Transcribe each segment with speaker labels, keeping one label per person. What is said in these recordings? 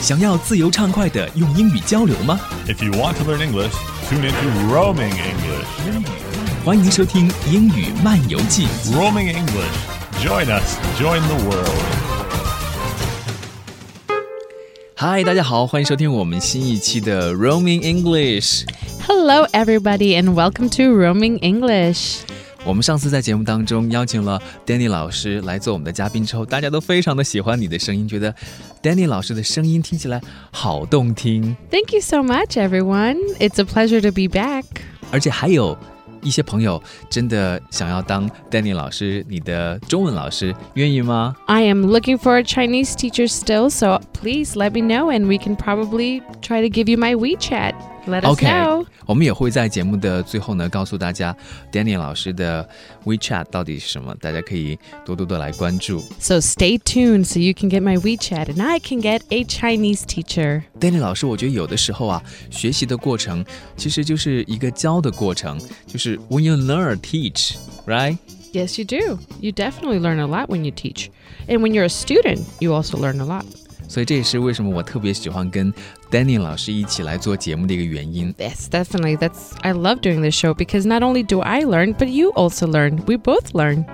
Speaker 1: 想要自由畅快的用英语交流吗？
Speaker 2: If you want to learn English, tune into Roaming English.
Speaker 1: 欢迎收听《英语漫游记》。
Speaker 2: Roaming English. Join us. Join the world.
Speaker 1: 嗨，大家好，欢迎收听我们新一期的 Roaming English。
Speaker 3: Hello, everybody, and welcome to Roaming English.
Speaker 1: 我们上次在节目当中邀请了 Danny 老师来做我们的嘉宾之后，大家都非常的喜欢你的声音，觉得 Danny 老师的声音听起来好动听，
Speaker 3: Thank you so much, everyone. It's a pleasure to be back.
Speaker 1: 而且还有一些朋友真的想要当 Danny 老师你的中文老师，愿意吗？
Speaker 3: I am looking for a Chinese teacher still, so please let me know, and we can probably try to give you my WeChat. Let us
Speaker 1: OK，
Speaker 3: know.
Speaker 1: 我们也会在节目的最后呢，告诉大家 Danny 老师的 WeChat 到底是什么，大家可以多多的来关注。
Speaker 3: So stay tuned so you can get my WeChat, and I can get a Chinese teacher.
Speaker 1: Danny 老师，我觉得有的时候啊，学习的过程其实就是一个教的过程，就是 when you learn, teach, right？
Speaker 3: Yes, you do. You definitely learn a lot when you teach. And when you're a student, you also learn a lot.
Speaker 1: 所以这也是为什么我特别喜欢跟 Danny 老师一起来做节目的一个原因。
Speaker 3: Yes, definitely. That's I love doing this show because not only do I learn, but you also learn. We both learn.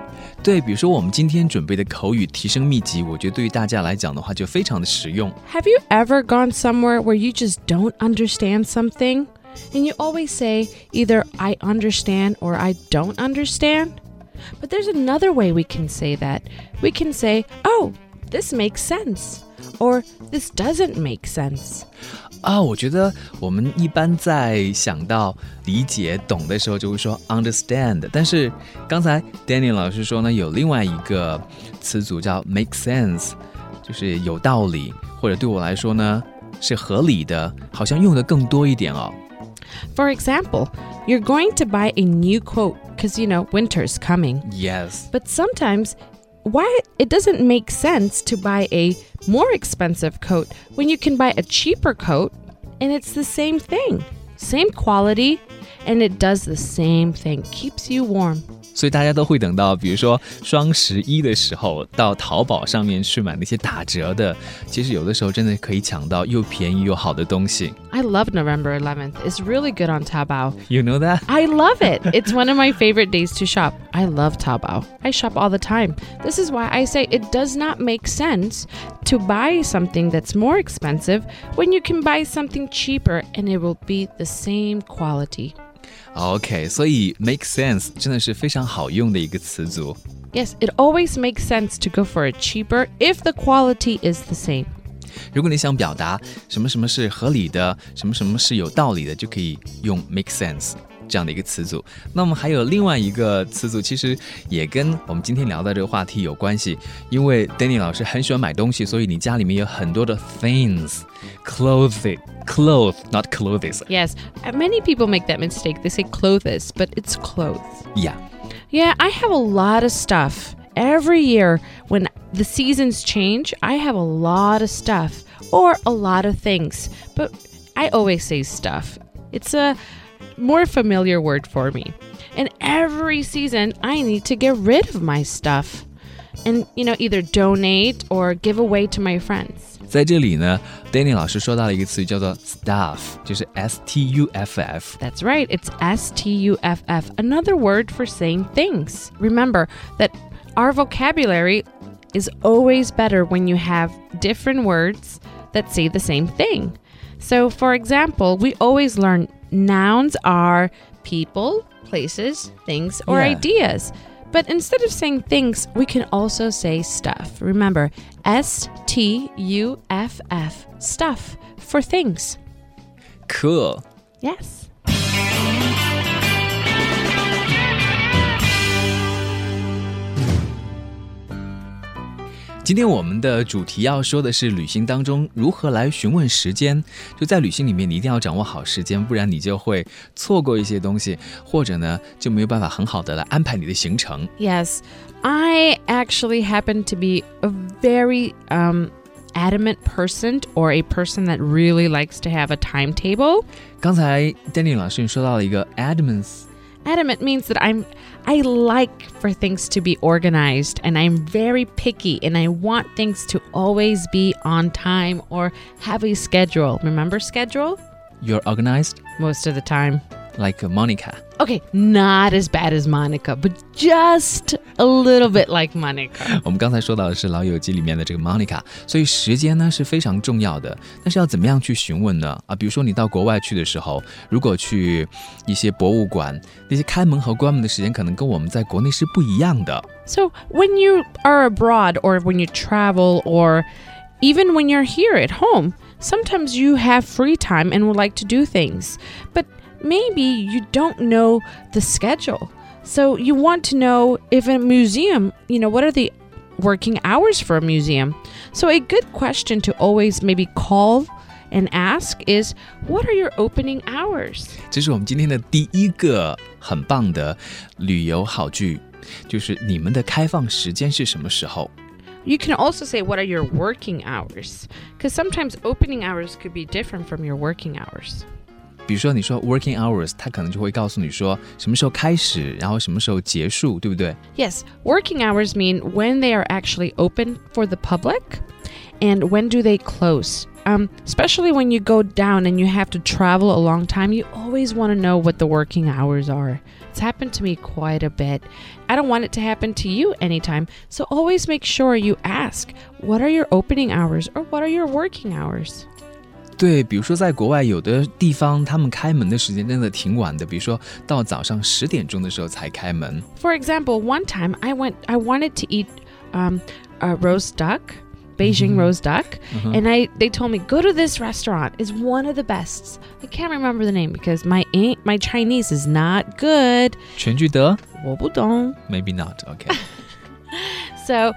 Speaker 1: 对，比如说我们今天准备的口语提升秘籍，我觉得对于大家来讲的话就非常的实用。
Speaker 3: Have you ever gone somewhere where you just don't understand something? And you always say either I understand or I don't understand? But there's another way we can say that. We can say, oh, this makes sense. Or this doesn't make sense.
Speaker 1: 啊，我觉得我们一般在想到理解、懂的时候，就会说 understand。但是刚才 Danny 老师说呢，有另外一个词组叫 make sense，就是有道理，或者对我来说呢是合理的，好像用的更多一点哦。
Speaker 3: For example, you're going to buy a new coat because, you know, winter's coming.
Speaker 1: Yes，
Speaker 3: But sometimes, why it doesn't make sense to buy a more expensive coat when you can buy a cheaper coat and it's the same thing, same quality, and it does the same thing, keeps you warm.
Speaker 1: 所以大家都会等到，比如说双十一的时候，到淘宝上面去买那些打折的。其实有的时候真的可以抢到又便宜又好的东西。
Speaker 3: I love November 11th. It's really good on Taobao.
Speaker 1: You know that？
Speaker 3: I love it. It's one of my favorite days to shop. I love Taobao. I shop all the time. This is why I say it does not make sense to buy something that's more expensive when you can buy something cheaper and it will be the same quality.
Speaker 1: OK，所以 make sense 真的是非常好用的一个词组。
Speaker 3: Yes, it always makes sense to go for it cheaper if the quality is the same.
Speaker 1: 如果你想表达什么什么是合理的，什么什么是有道理的，就可以用 make sense 这样的一个词组。那我们还有另外一个词组，其实也跟我们今天聊的这个话题有关系。因为 Danny 老师很喜欢买东西，所以你家里面有很多的 things，clothing。Clothes, not clothes.
Speaker 3: Yes, uh, many people make that mistake. They say clothes, but it's clothes.
Speaker 1: Yeah.
Speaker 3: Yeah, I have a lot of stuff. Every year when the seasons change, I have a lot of stuff or a lot of things. But I always say stuff. It's a more familiar word for me. And every season, I need to get rid of my stuff and, you know, either donate or give away to my friends.
Speaker 1: 在这里呢，Danny 老师说到了一个词语叫做 stuff，就是 S T U F F。
Speaker 3: That's right, it's S T U F F, another word for saying things. Remember that our vocabulary is always better when you have different words that say the same thing. So, for example, we always learn nouns are people, places, things, or
Speaker 1: Yeah.
Speaker 3: ideas. But instead of saying things, we can also say stuff. Remember, S T U F F, stuff for things. Cool。Yes.
Speaker 1: 今天我们的主题要说的是旅行当中如何来询问时间。就在旅行里面，你一定要掌握好时间，不然你就会错过一些东西，或者呢就没有办法很好的来安排你的行程。
Speaker 3: Yes, I actually happen to be a very um, adamant person or a person that really likes to have a timetable.
Speaker 1: 刚才 Danny 老师你说到了一个 adamance，
Speaker 3: Adamant means that I'm I like for things to be organized and I'm very picky and I want things to always be on time or have a schedule. Remember schedule?
Speaker 1: You're organized
Speaker 3: Most of the time.
Speaker 1: like Monica.
Speaker 3: Okay, not as bad as Monica, but just a little bit like Monica.
Speaker 1: 我们刚才说到的是《老友记》里面的这个 Monica，所以时间呢是非常重要的。但是要怎么样去询问呢？啊，比如说你到国外去的时候，如果去一些博物馆，那些开门和关门的时间可能跟我们在国内是不一样的。
Speaker 3: So, when you are abroad or when you travel or even when you're here at home, sometimes you have free time and would like to do things, but maybe you don't know the schedule. So, you want to know if a museum, you know, what are the working hours for a museum? So, a good question to always maybe call and ask is what are your opening hours?
Speaker 1: 这是我们今天的第一个很棒的旅游好句，就是你们的开放时间是什么时候？
Speaker 3: You can also say, What are your working hours? Because sometimes opening hours could be different from your working hours.
Speaker 1: 比如说你说 working hours，他可能就会告诉你说什么时候开始，然后什么时候结束，对不对？
Speaker 3: Yes, working hours mean when they are actually open for the public and when do they close. Um, especially when you go down and you have to travel a long time, you always want to know what the working hours are. It's happened to me quite a bit. I don't want it to happen to you anytime, so always make sure you ask what are your opening hours or what are your working hours?
Speaker 1: 对，比如说在国外有的地方，他们开门的时间真的挺晚的，比如说到早上十点钟的时候才开门。
Speaker 3: For example, one time I went, I wanted to eat um, a roast duck, Beijing roast duck, and I they told me go to this restaurant. It's one of the best. I can't remember the name because my Eng- my Chinese is not good.
Speaker 1: 全聚德
Speaker 3: 我不懂.
Speaker 1: maybe not OK。
Speaker 3: So,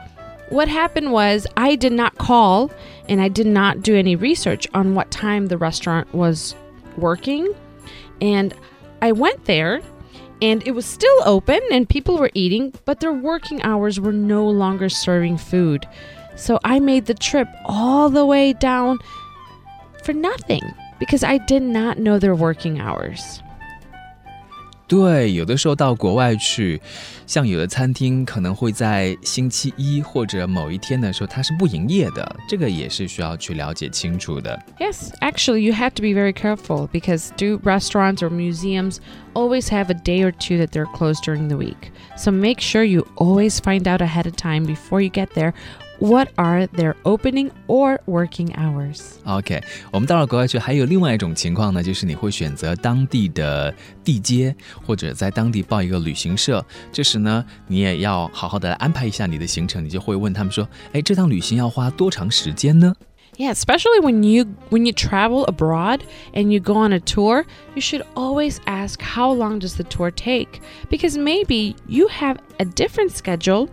Speaker 3: what happened was I did not call and I did not do any research on what time the restaurant was working. And I went there and it was still open and people were eating, but their working hours were no longer serving food. So I made the trip all the way down for nothing because I did not know their working hours.
Speaker 1: 对，有的时候到国外去，像有的餐厅可能会在星期一或者某一天的时候它是不营业的，这个也是需要去了解清楚的。
Speaker 3: Yes, actually, you have to be very careful because do restaurants or museums always have a day or two that they're closed during the week. So make sure you always find out ahead of time before you get there what are their opening or working hours.
Speaker 1: OK，我们到了国外去，还有另外一种情况呢，就是你会选择当地的地接，或者在当地报一个旅行社。这时呢，你也要好好的安排一下你的行程，你就会问他们说：“哎，这趟旅行要花多长时间呢？”
Speaker 3: Yeah, especially when you when you travel abroad and you go on a tour, you should always ask how long does the tour take? Because maybe you have a different schedule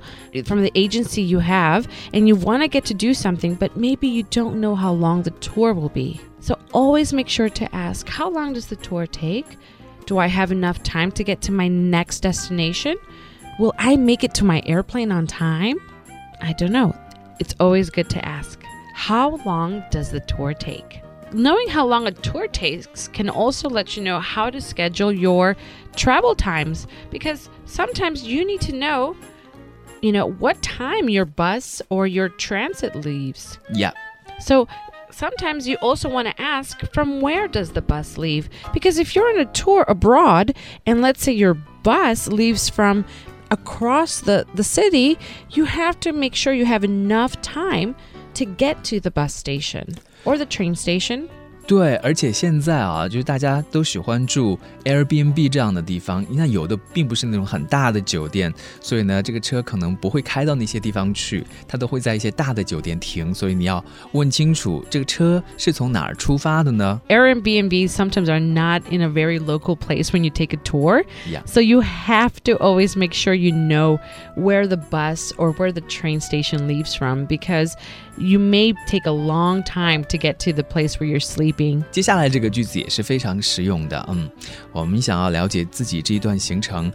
Speaker 3: from the agency you have and you want to get to do something, but maybe you don't know how long the tour will be. So always make sure to ask how long does the tour take? Do I have enough time to get to my next destination? Will I make it to my airplane on time? I don't know. It's always good to ask. How long does the tour take? Knowing how long a tour takes can also let you know how to schedule your travel times because sometimes you need to know, you know, what time your bus or your transit leaves. Yeah，So sometimes you also want to ask from where does the bus leave? Because if you're on a tour abroad and let's say your bus leaves from across the, the city, you have to make sure you have enough time to get to the bus station or the train station.
Speaker 1: 对，而且现在啊，就是大家都喜欢住 Airbnb 这样的地方，那有的并不是那种很大的酒店，所以呢，这个车可能不会开到那些地方去，它都会在一些大的酒店停，所以你要问清楚这个车是从哪儿出发的呢？
Speaker 3: Airbnbs sometimes are not in a very local place when you take a tour.
Speaker 1: Yeah.
Speaker 3: So you have to always make sure you know where the bus or where the train station leaves from because you may take a long time to get to the place where you're sleeping.
Speaker 1: 接下来这个句子也是非常实用的，嗯，我们想要了解自己这一段行程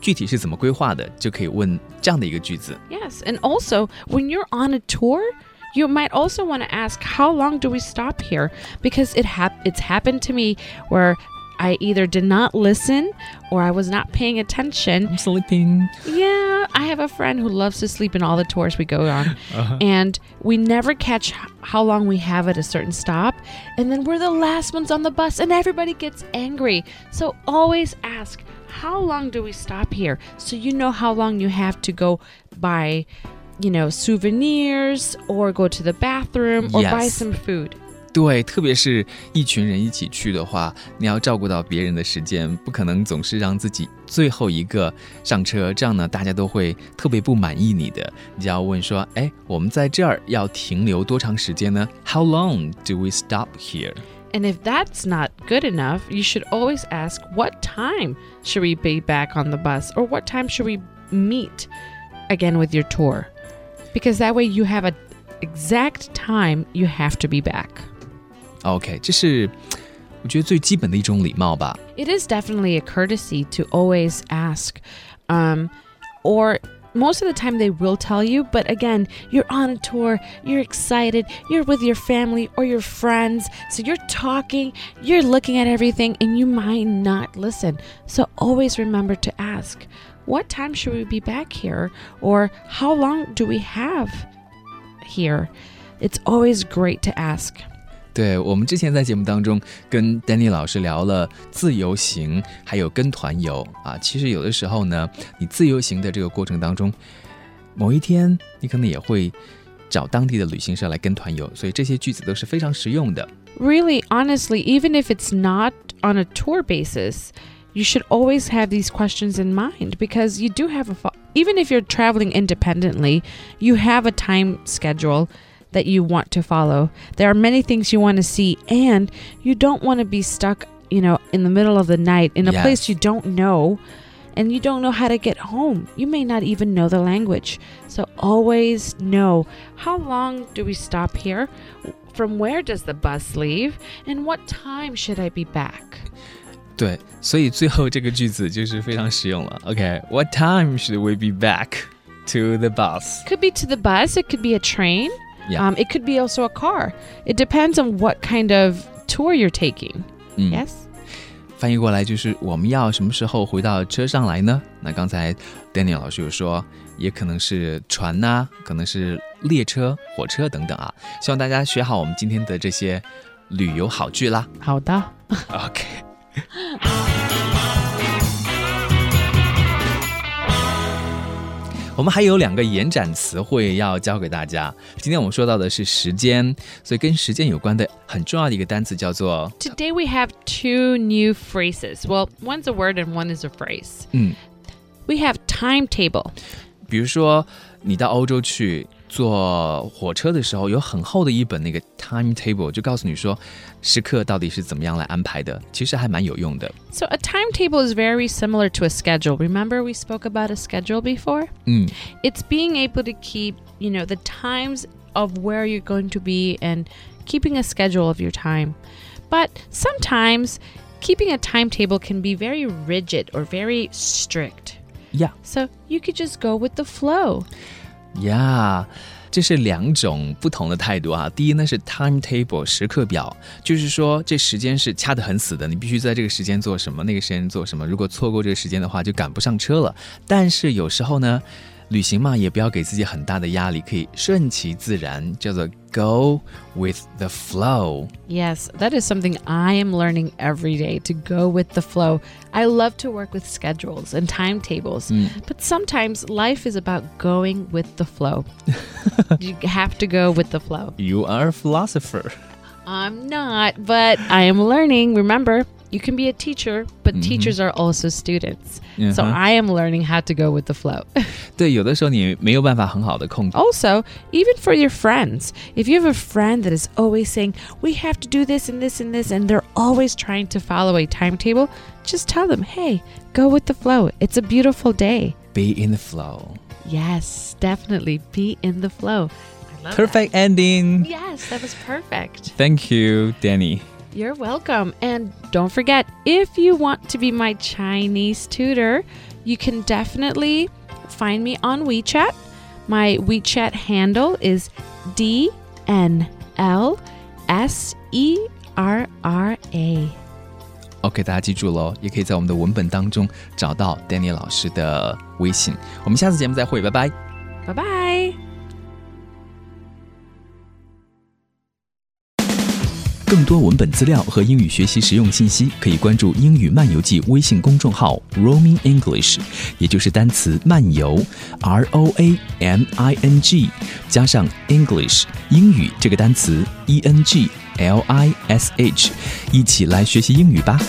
Speaker 1: 具体是怎么规划的，就可以问这样的一个句子。
Speaker 3: Yes, and also when you're on a tour, you might also want to ask how long do we stop here because it hap- it's happened to me where I either did not listen or I was not paying attention.
Speaker 1: I'm sleeping.
Speaker 3: Yeah, I have a friend who loves to sleep in all the tours we go on. Uh-huh. And we never catch how long we have at a certain stop. And then we're the last ones on the bus and everybody gets angry. So always ask, how long do we stop here? So you know how long you have to go buy, you know, souvenirs or go to the bathroom or buy some food.
Speaker 1: 对，特别是一群人一起去的话，你要照顾到别人的时间，不可能总是让自己最后一个上车，这样呢，大家都会特别不满意你的。你就要问说，哎，我们在这儿要停留多长时间呢？How long do we stop here？
Speaker 3: And if that's not good enough, you should always ask what time should we be back on the bus or what time should we meet again with your tour? Because that way you have a exact time you have to be back.
Speaker 1: OK，这是我觉得最基本的一种礼貌吧。
Speaker 3: It is definitely a courtesy to always ask. Um, or most of the time they will tell you, but again, you're on a tour, you're excited, you're with your family or your friends, so you're talking, you're looking at everything, and you might not listen. So always remember to ask, what time should we be back here? Or how long do we have here? It's always great to ask.
Speaker 1: 对我们之前在节目当中跟 Danny 老师聊了自由行，还有跟团游啊。其实有的时候呢，你自由行的这个过程当中，某一天你可能也会找当地的旅行社来跟团游，所以这些句子都是非常实用的。
Speaker 3: really honestly even if it's not on a tour basis you should always have these questions in mind because you do have a fo- even if you're traveling independently you have a time schedule that you want to follow there are many things you want to see and you don't want to be stuck you know in the middle of the night in a
Speaker 1: Yes.
Speaker 3: place you don't know and you don't know how to get home. You may not even know the language. So always know how long do we stop here? From where does the bus leave? And what time should I be back?
Speaker 1: 对，所以最后这个句子就是非常实用了。OK，What、time should we be back to the bus？
Speaker 3: Could be to the bus, it could be a train,
Speaker 1: Yeah.
Speaker 3: um, it could be also a car. It depends on what kind of tour you're taking.
Speaker 1: 嗯
Speaker 3: Yes?
Speaker 1: 翻译过来就是我们要什么时候回到车上来呢？那刚才 Danny 老师有说，也可能是船呐、可能是列车、火车等等啊。希望大家学好我们今天的这些旅游好句啦。
Speaker 3: 好的。
Speaker 1: OK。 我们还有两个延展词汇要教给大家。今天我们说到的是时间，所以跟时间有关的很重要的一个单词叫做
Speaker 3: Today we have two new phrases. Well, one's a word and one is a phrase.
Speaker 1: 嗯
Speaker 3: ，We have timetable.
Speaker 1: 比如说你到欧洲去坐火车的时候，有很厚的一本那个 timetable，就告诉你说时刻到底是怎么样来安排的，其实还蛮有用的。
Speaker 3: So a timetable is very similar to a schedule. Remember we spoke about a schedule before?
Speaker 1: 嗯，
Speaker 3: It's being able to keep, you know, the times of where you're going to be and keeping a schedule of your time. But sometimes keeping a timetable can be very rigid or very strict.
Speaker 1: 呀
Speaker 3: So you could just go with the flow.
Speaker 1: 呀。这是两种不同的态度啊。第一呢是 timetable 时刻表，就是说这时间是掐得很死的，你必须在这个时间做什么，那个时间做什么。如果错过这个时间的话，就赶不上车了。但是有时候呢，旅行嘛，也不要给自己很大的压力，可以顺其自然，叫做 go with the flow。
Speaker 3: Yes, that is something I am learning every day to go with the flow. I love to work with schedules and timetables, but sometimes life is about going with the flow. you have to go with the flow.
Speaker 1: You are a philosopher.
Speaker 3: I'm not, but I am learning. Remember, you can be a teacher, but teachers are also students. So
Speaker 1: Uh-huh.
Speaker 3: I am learning how to go with the flow.
Speaker 1: 对，有的时候你没有办法很好的控制。
Speaker 3: also, even for your friends, if you have a friend that is always saying, we have to do this and this and this, and they're always trying to follow a timetable, just tell them, hey, go with the flow. It's a beautiful day.
Speaker 1: Be in the flow.
Speaker 3: Yes, definitely be in the flow. I love
Speaker 1: Perfect ending.
Speaker 3: that. Yes, that was perfect.
Speaker 1: Thank you, Danny.
Speaker 3: You're welcome. And don't forget, if you want to be my Chinese tutor, you can definitely find me on WeChat. My WeChat handle is D N L S E R R A.
Speaker 1: OK，大家记住喽，也可以在我们的文本当中找到 Danny 老师的微信。我们下次节目再会，拜拜。
Speaker 3: Bye bye.
Speaker 1: 更多文本资料和英语学习实用信息，可以关注“英语漫游记”微信公众号 “Roaming English”，也就是单词“漫游 ”（R O A M I N G） 加上 English 英语这个单词 E N G L I S H，一起来学习英语吧。